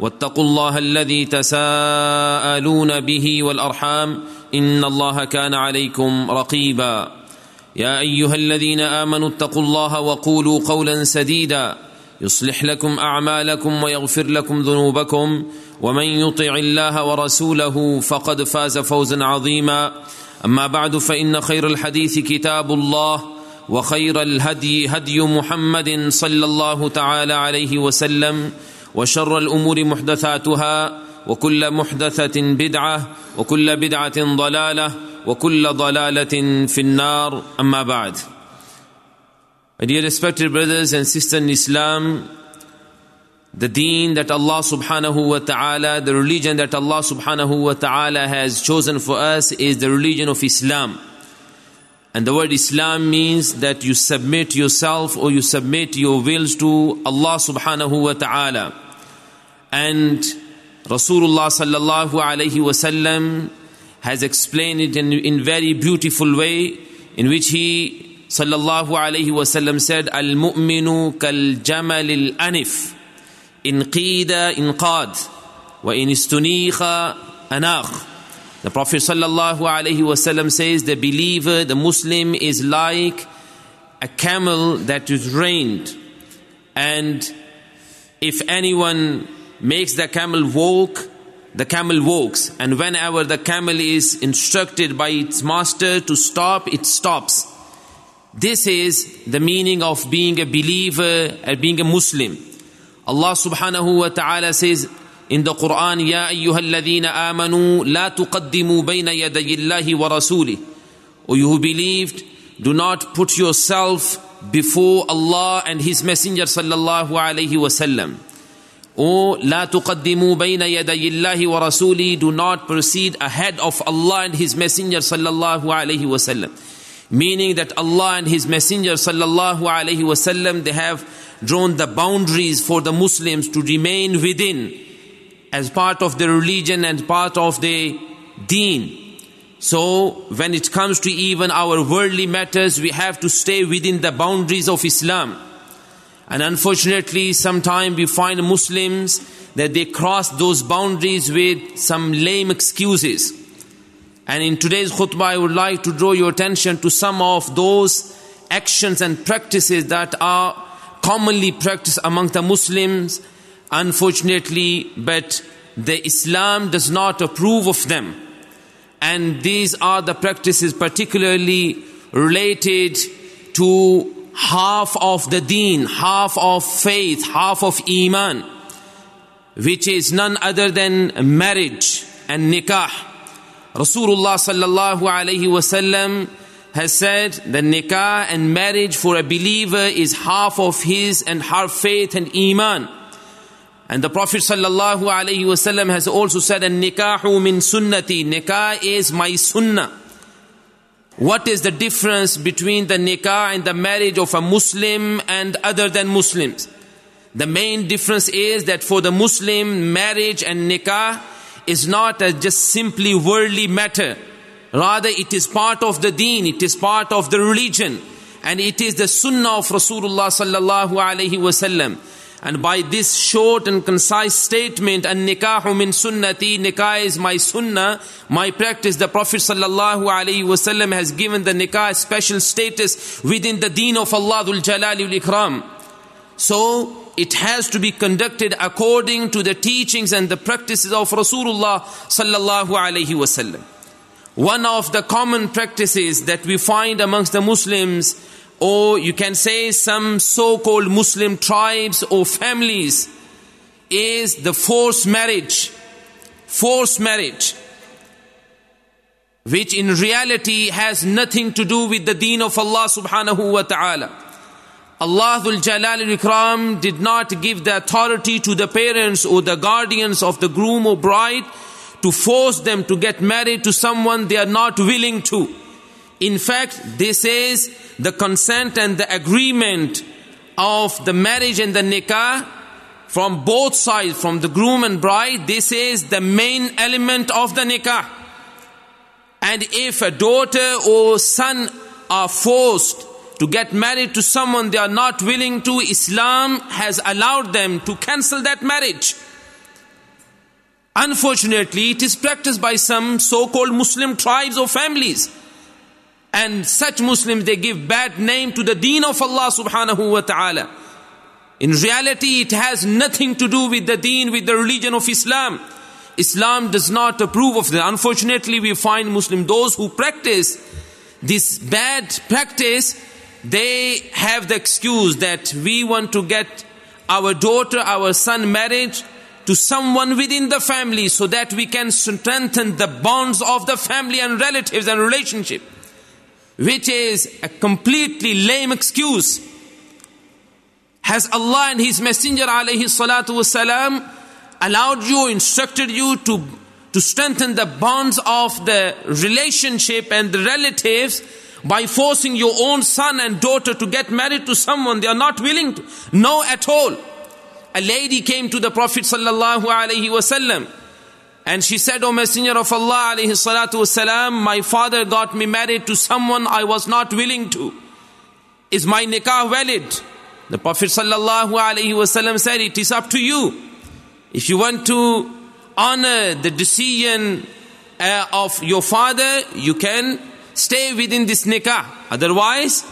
واتقوا الله الذي تساءلون به والأرحام إن الله كان عليكم رقيبا. يا أيها الذين آمنوا اتقوا الله وقولوا قولا سديدا. يصلح لكم أعمالكم ويغفر لكم ذنوبكم. ومن يطع الله ورسوله فقد فاز فوزا عظيما. أما بعد فإن خير الحديث كتاب الله وخير الهدي هدي محمد صلى الله تعالى عليه وسلم. وشر الأمور محدثاتها وكل محدثة بدعة وكل بدعة ضلالة وكل ضلالة في النار أما بعد dear respected brothers and sisters in Islam, the deen that Allah subhanahu wa ta'ala, the religion that Allah subhanahu wa ta'ala has chosen for us is the religion of Islam. And the word Islam means that you submit yourself or you submit your wills to Allah subhanahu wa ta'ala. And Rasulullah sallallahu alayhi wasallam has explained it in, in very beautiful way in which he sallallahu alayhi wasallam said al-mu'minu kal-jamal al-anif in qida in qad wa in istunikha anakh the prophet sallallahu alayhi wasallam says the believer the muslim is like a camel that is reined and if anyone makes the camel walk the camel walks. And whenever the camel is instructed by its master to stop it stops. This is the meaning of being a believer and being a Muslim. Allah subhanahu wa ta'ala says in the Quran, Ya ayyuhalladhina amanu la tuqaddimu bayna yaday Allahi wa rasulih. O you who believed, do not put yourself before Allah and His Messenger sallallahu alayhi wa sallam. O la tuqaddimu bayna yaday Allahi. Do not proceed ahead of Allah and His Messenger sallallahu alayhi wa sallam meaning that Allah and His Messenger sallallahu alaihi wasallam they have drawn the boundaries for the Muslims to remain within as part of the religion and part of the deen. So when it comes to even our worldly matters, we have to stay within the boundaries of Islam. And unfortunately, sometimes we find Muslims that they cross those boundaries with some lame excuses. And in today's khutbah, I would like to draw your attention to some of those actions and practices that are commonly practiced among the Muslims, unfortunately, but the Islam does not approve of them. And these are the practices particularly related to half of the deen, half of faith, half of iman, which is none other than marriage and nikah. Rasulullah sallallahu alayhi wasallam has said that nikah and marriage for a believer is half of his and her faith and iman. And the Prophet sallallahu alayhi wasallam has also said, "And nikahu min sunnati." Nikah is my sunnah. What is the difference between the nikah and the marriage of a Muslim and other than Muslims? The main difference is that for the Muslim, marriage and nikah is not a just simply worldly matter. Rather, it is part of the deen, it is part of the religion, and it is the sunnah of Rasulullah sallallahu alaihi wasallam. And by this short and concise statement, an nikahu min sunnati, nikah is my sunnah, my practice, the Prophet sallallahu alaihi wasallam has given the nikah special status within the deen of Allah Dhul Jalali Ikram. So, it has to be conducted according to the teachings and the practices of Rasulullah sallallahu wasallam. one of the common practices that we find amongst the Muslims, or you can say some so called Muslim tribes or families, is the forced marriage. Forced marriage. Which in reality has nothing to do with the deen of Allah subhanahu wa ta'ala. Allah Jalal Ikram did not give the authority to the parents or the guardians of the groom or bride to force them to get married to someone they are not willing to. In fact, this is the consent and the agreement of the marriage and the nikah from both sides, from the groom and bride. This is the main element of the nikah. And if a daughter or son are forced to get married to someone they are not willing to, Islam has allowed them to cancel that marriage. Unfortunately, it is practiced by some so-called Muslim tribes or families. And such Muslims, they give bad name to the deen of Allah subhanahu wa ta'ala. In reality, it has nothing to do with the deen, with the religion of Islam. Islam does not approve of that. Unfortunately, we find Muslim, those who practice this bad practice, they have the excuse that we want to get our daughter, our son married to someone within the family so that we can strengthen the bonds of the family and relatives and relationship, which is a completely lame excuse. Has Allah and His Messenger alayhi allowed you, instructed you to, to strengthen the bonds of the relationship and the relatives by forcing your own son and daughter to get married to someone they are not willing to? No at all a lady came to the Prophet sallallahu alaihi wasallam and she said, O Messenger of Allah alayhi my father got me married to someone I was not willing to. Is my nikah valid? The Prophet sallallahu alaihi wasallam said, it is up to you. If you want to honor the decision uh, of your father, you can stay within this nikah. Otherwise,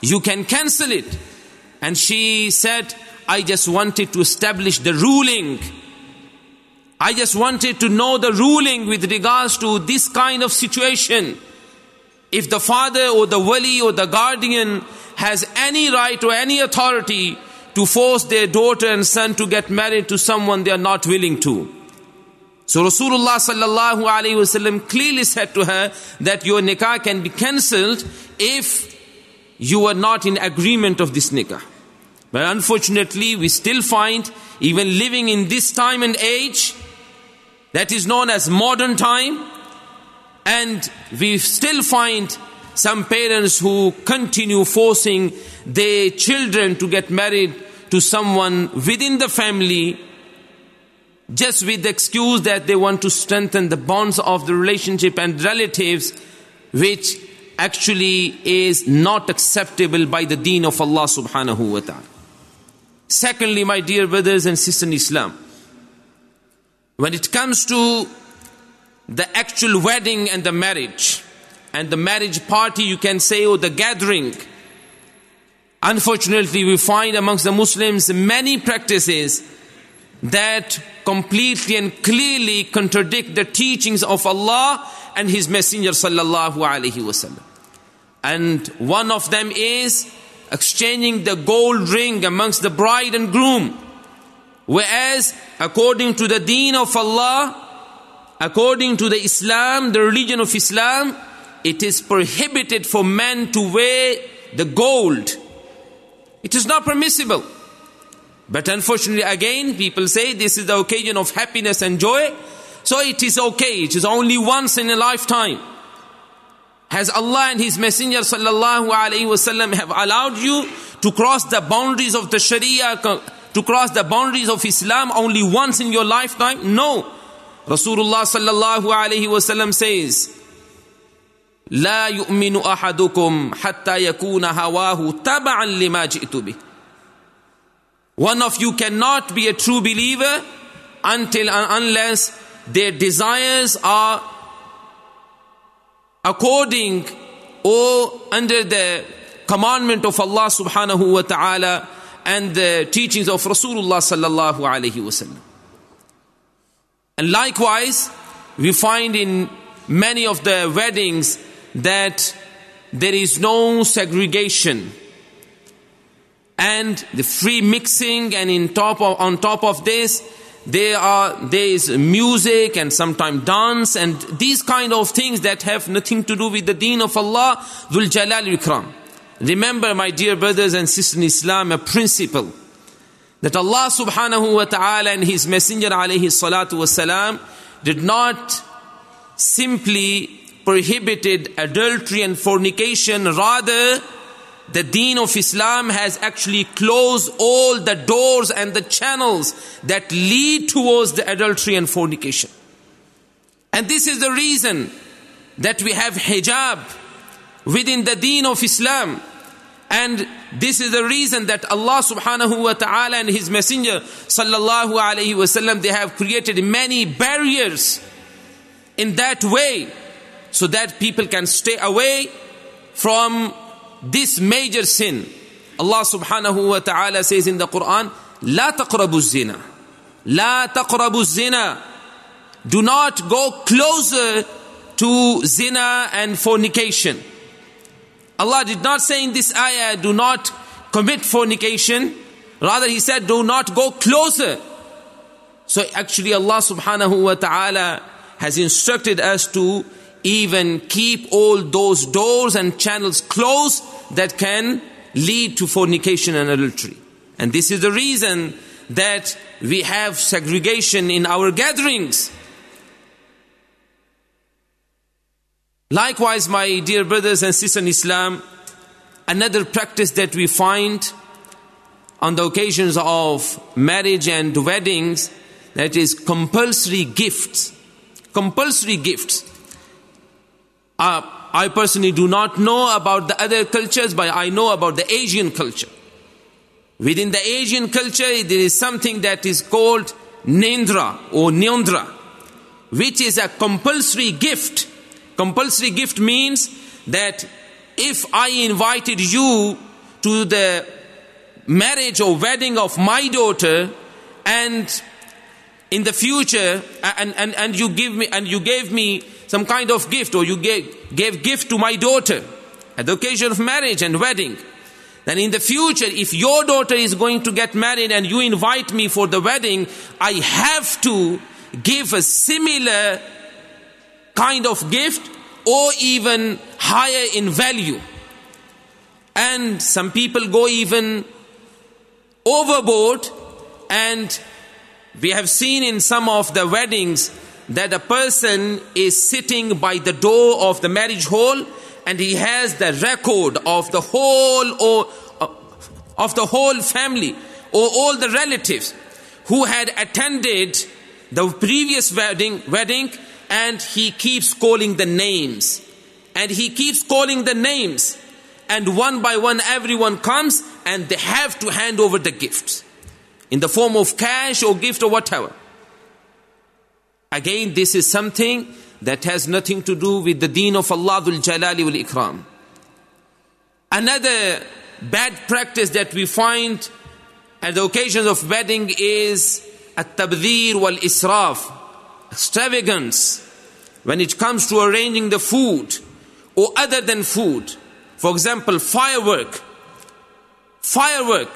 you can cancel it. And she said, I just wanted to establish the ruling. I just wanted to know the ruling with regards to this kind of situation. If the father or the wali or the guardian has any right or any authority to force their daughter and son to get married to someone they are not willing to. So Rasulullah sallallahu alaihi wasallam clearly said to her that your nikah can be cancelled if you are not in agreement of this nikah. But unfortunately, we still find, even living in this time and age, that is known as modern time, and we still find some parents who continue forcing their children to get married to someone within the family just with the excuse that they want to strengthen the bonds of the relationship and relatives which actually is not acceptable by the deen of Allah subhanahu wa ta'ala. Secondly, my dear brothers and sisters in Islam, when it comes to the actual wedding and the marriage, and the marriage party, you can say, or the gathering, unfortunately, we find amongst the Muslims many practices that completely and clearly contradict the teachings of Allah and His Messenger sallallahu alaihi wasallam. And one of them is exchanging the gold ring amongst the bride and groom. Whereas, according to the deen of Allah, according to the Islam, the religion of Islam, it is prohibited for men to wear the gold. It is not permissible. But unfortunately, again, people say this is the occasion of happiness and joy. So it is okay. It is only once in a lifetime has Allah and His Messenger sallallahu alaihi wasallam have allowed you to cross the boundaries of the Sharia, to cross the boundaries of Islam only once in your lifetime? No. Rasulullah sallallahu alaihi wasallam says, لا يؤمن أحدكم حتى يكون هواه تبعا لما جئت به. One of you cannot be a true believer until unless their desires are according or under the commandment of Allah subhanahu wa ta'ala and the teachings of Rasulullah sallallahu alayhi wasallam. And likewise, we find in many of the weddings that there is no segregation and the free mixing and in top of, on top of this there are there is music and sometimes dance and these kind of things that have nothing to do with the deen of Allah Dhul Jalal Ikram remember my dear brothers and sisters in Islam a principle that Allah subhanahu wa ta'ala and his messenger alayhi salatu wasalam did not simply prohibited adultery and fornication rather the deen of Islam has actually closed all the doors and the channels that lead towards the adultery and fornication. And this is the reason that we have hijab within the deen of Islam. And this is the reason that Allah subhanahu wa ta'ala and His Messenger sallallahu alayhi wasallam they have created many barriers in that way so that people can stay away from this major sin. Allah subhanahu wa ta'ala says in the Quran, La taqrabu zina. La taqrabu zina. Do not go closer to zina and fornication. Allah did not say in this ayah, do not commit fornication. Rather, He said, do not go closer. So actually Allah subhanahu wa ta'ala has instructed us to even keep all those doors and channels closed that can lead to fornication and adultery. And this is the reason that we have segregation in our gatherings. Likewise, my dear brothers and sisters in Islam, another practice that we find on the occasions of marriage and weddings that is compulsory gifts. Compulsory gifts. Uh, I personally do not know about the other cultures, but I know about the Asian culture. Within the Asian culture, there is something that is called Nendra or Nyondra, which is a compulsory gift. Compulsory gift means that if I invited you to the marriage or wedding of my daughter and in the future and, and, and you give me and you gave me some kind of gift or you gave, gave gift to my daughter at the occasion of marriage and wedding, then in the future, if your daughter is going to get married and you invite me for the wedding, I have to give a similar kind of gift or even higher in value. And some people go even overboard and we have seen in some of the weddings that a person is sitting by the door of the marriage hall and he has the record of the whole or uh, of the whole family or all the relatives who had attended the previous wedding wedding and he keeps calling the names. And he keeps calling the names. And one by one everyone comes and they have to hand over the gifts. In the form of cash or gift or whatever. Again, this is something that has nothing to do with the deen of Allah Dhul Jalali wal Ikram. Another bad practice that we find at the occasions of wedding is at-tabdhir wal israf, extravagance when it comes to arranging the food or other than food. For example, firework. Firework.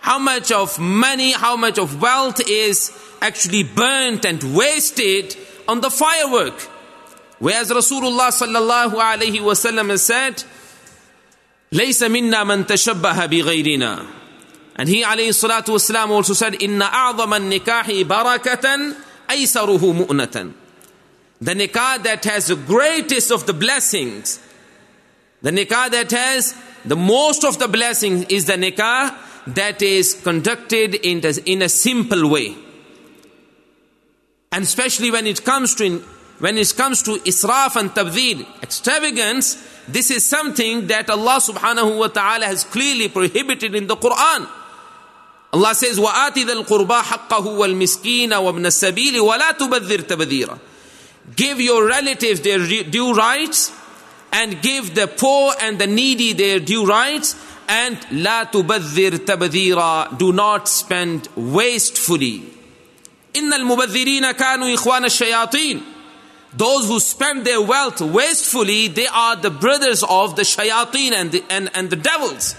How much of money, how much of wealth is actually burnt and wasted on the firework. Whereas Rasulullah sallallahu alayhi wasallam has said, ليس منا من تشبه بغيرنا. And he alayhi salatu wasalam also said, إن أعظم النكاح بركة أيسره مؤنة. The nikah that has the greatest of the blessings, the nikah that has the most of the blessings is the nikah that is conducted in, the, in a simple way. And especially when it comes to in, when it comes to israf and tabdil, extravagance, this is something that Allah subhanahu wa ta'ala has clearly prohibited in the Quran. Allah says, وَآتِ ذَا الْقُرْبَى حَقَّهُ وَالْمِسْكِينَ وَابْنَ السَّبِيلِ وَلَا تُبَذِّرْ تَبَذِيرًا Give your relatives their due rights and give the poor and the needy their due rights and لا تبذر تبذيرا do not spend wastefully إن المبذرين كانوا إخوان الشياطين those who spend their wealth wastefully, they are the brothers of the shayateen and the, and, and the devils.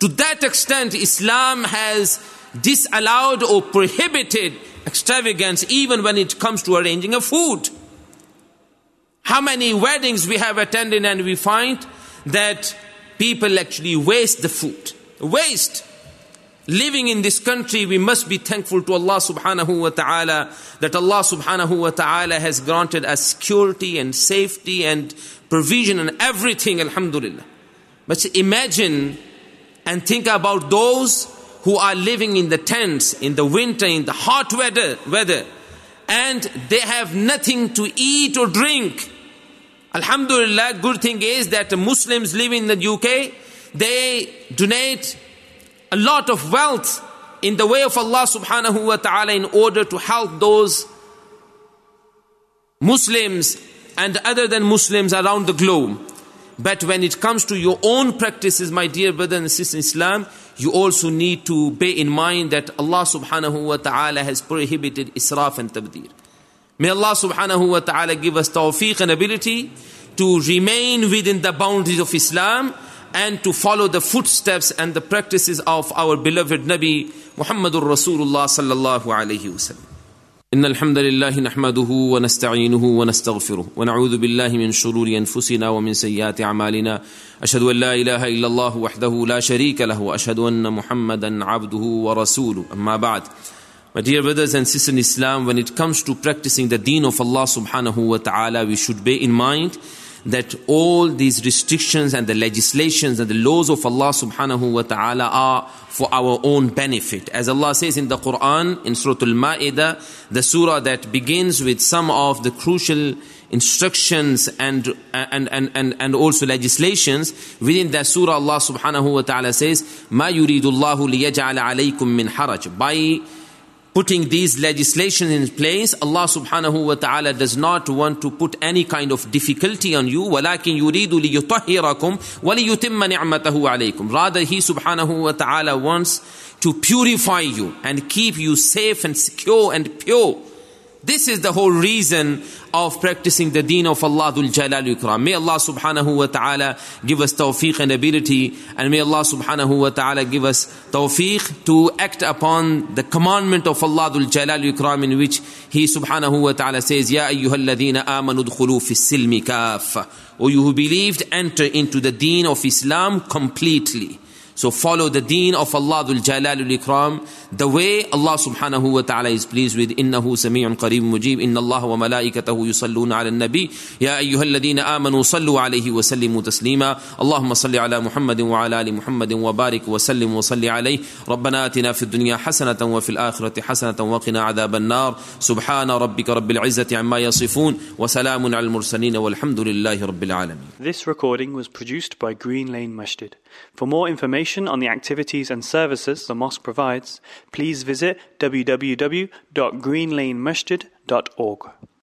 To that extent, Islam has disallowed or prohibited extravagance even when it comes to arranging a food. How many weddings we have attended and we find that people actually waste the food. Waste. Living in this country, we must be thankful to Allah subhanahu wa ta'ala that Allah subhanahu wa ta'ala has granted us security and safety and provision and everything, alhamdulillah. But imagine and think about those who are living in the tents in the winter, in the hot weather, weather, and they have nothing to eat or drink. Alhamdulillah, good thing is that Muslims living in the UK, they donate a lot of wealth in the way of Allah subhanahu wa ta'ala in order to help those Muslims and other than Muslims around the globe. But when it comes to your own practices, my dear brother and sister in Islam, you also need to bear in mind that Allah subhanahu wa ta'ala has prohibited israf and tabdir. May Allah subhanahu wa ta'ala give us tawfiq and ability to remain within the boundaries of Islam and to follow the footsteps and the practices of our beloved Nabi Muhammadur Rasulullah sallallahu alayhi wa sallam. إن الحمد لله نحمده ونستعينه ونستغفره ونعوذ بالله من شرور أنفسنا ومن سيئات أعمالنا. أشهد أن لا إله إلا الله وحده لا شريك له وأشهد أن محمدا عبده ورسوله. أما بعد My dear brothers and sisters in Islam, when it comes to practicing the deen of Allah subhanahu wa ta'ala, we should bear in mind that all these restrictions and the legislations and the laws of Allah subhanahu wa ta'ala are for our own benefit. As Allah says in the Quran, in Surah Al-Ma'idah, the surah that begins with some of the crucial instructions and, and, and, and, and also legislations, within that surah Allah subhanahu wa ta'ala says, مَا يُرِيدُ اللَّهُ لِيَجْعَلَ عَلَيْكُم مِّنْ حَرَجٍ By putting these legislations in place, Allah subhanahu wa ta'ala does not want to put any kind of difficulty on you. وَلَكِنْ يُرِيدُ لِيُطَهِّرَكُمْ وَلِيُتِمَّ نِعْمَتَهُ عَلَيْكُمْ Rather, He subhanahu wa ta'ala wants to purify you and keep you safe and secure and pure. this is the whole reason of practicing the deen of Allah Dhul Jalal Ikram. May Allah subhanahu wa ta'ala give us tawfiq and ability and may Allah subhanahu wa ta'ala give us tawfiq to act upon the commandment of Allah Dhul Jalal Ikram in which He subhanahu wa ta'ala says, Ya ayyuhalladhina amanu dhkhulu fi silmi kaffa. O you who believed, enter into the deen of Islam completely. So follow the deen of Allah Dhul Jalal Ikram, the way Allah subhanahu wa ta'ala is pleased with. إنه سميع قريب مجيب إن الله وملائكته يصلون على النبي يا أيها الذين آمنوا صلوا عليه وسلموا تسليما اللهم صل على محمد وعلى آل محمد وبارك وسلم وصل عليه ربنا آتنا في الدنيا حسنة وفي الآخرة حسنة وقنا عذاب النار سبحان ربك رب العزة عما يصفون وسلام على المرسلين والحمد لله رب العالمين This recording was produced by Green Lane Masjid. For more information on the activities and services the mosque provides, please visit www.greenlanemasjid.org.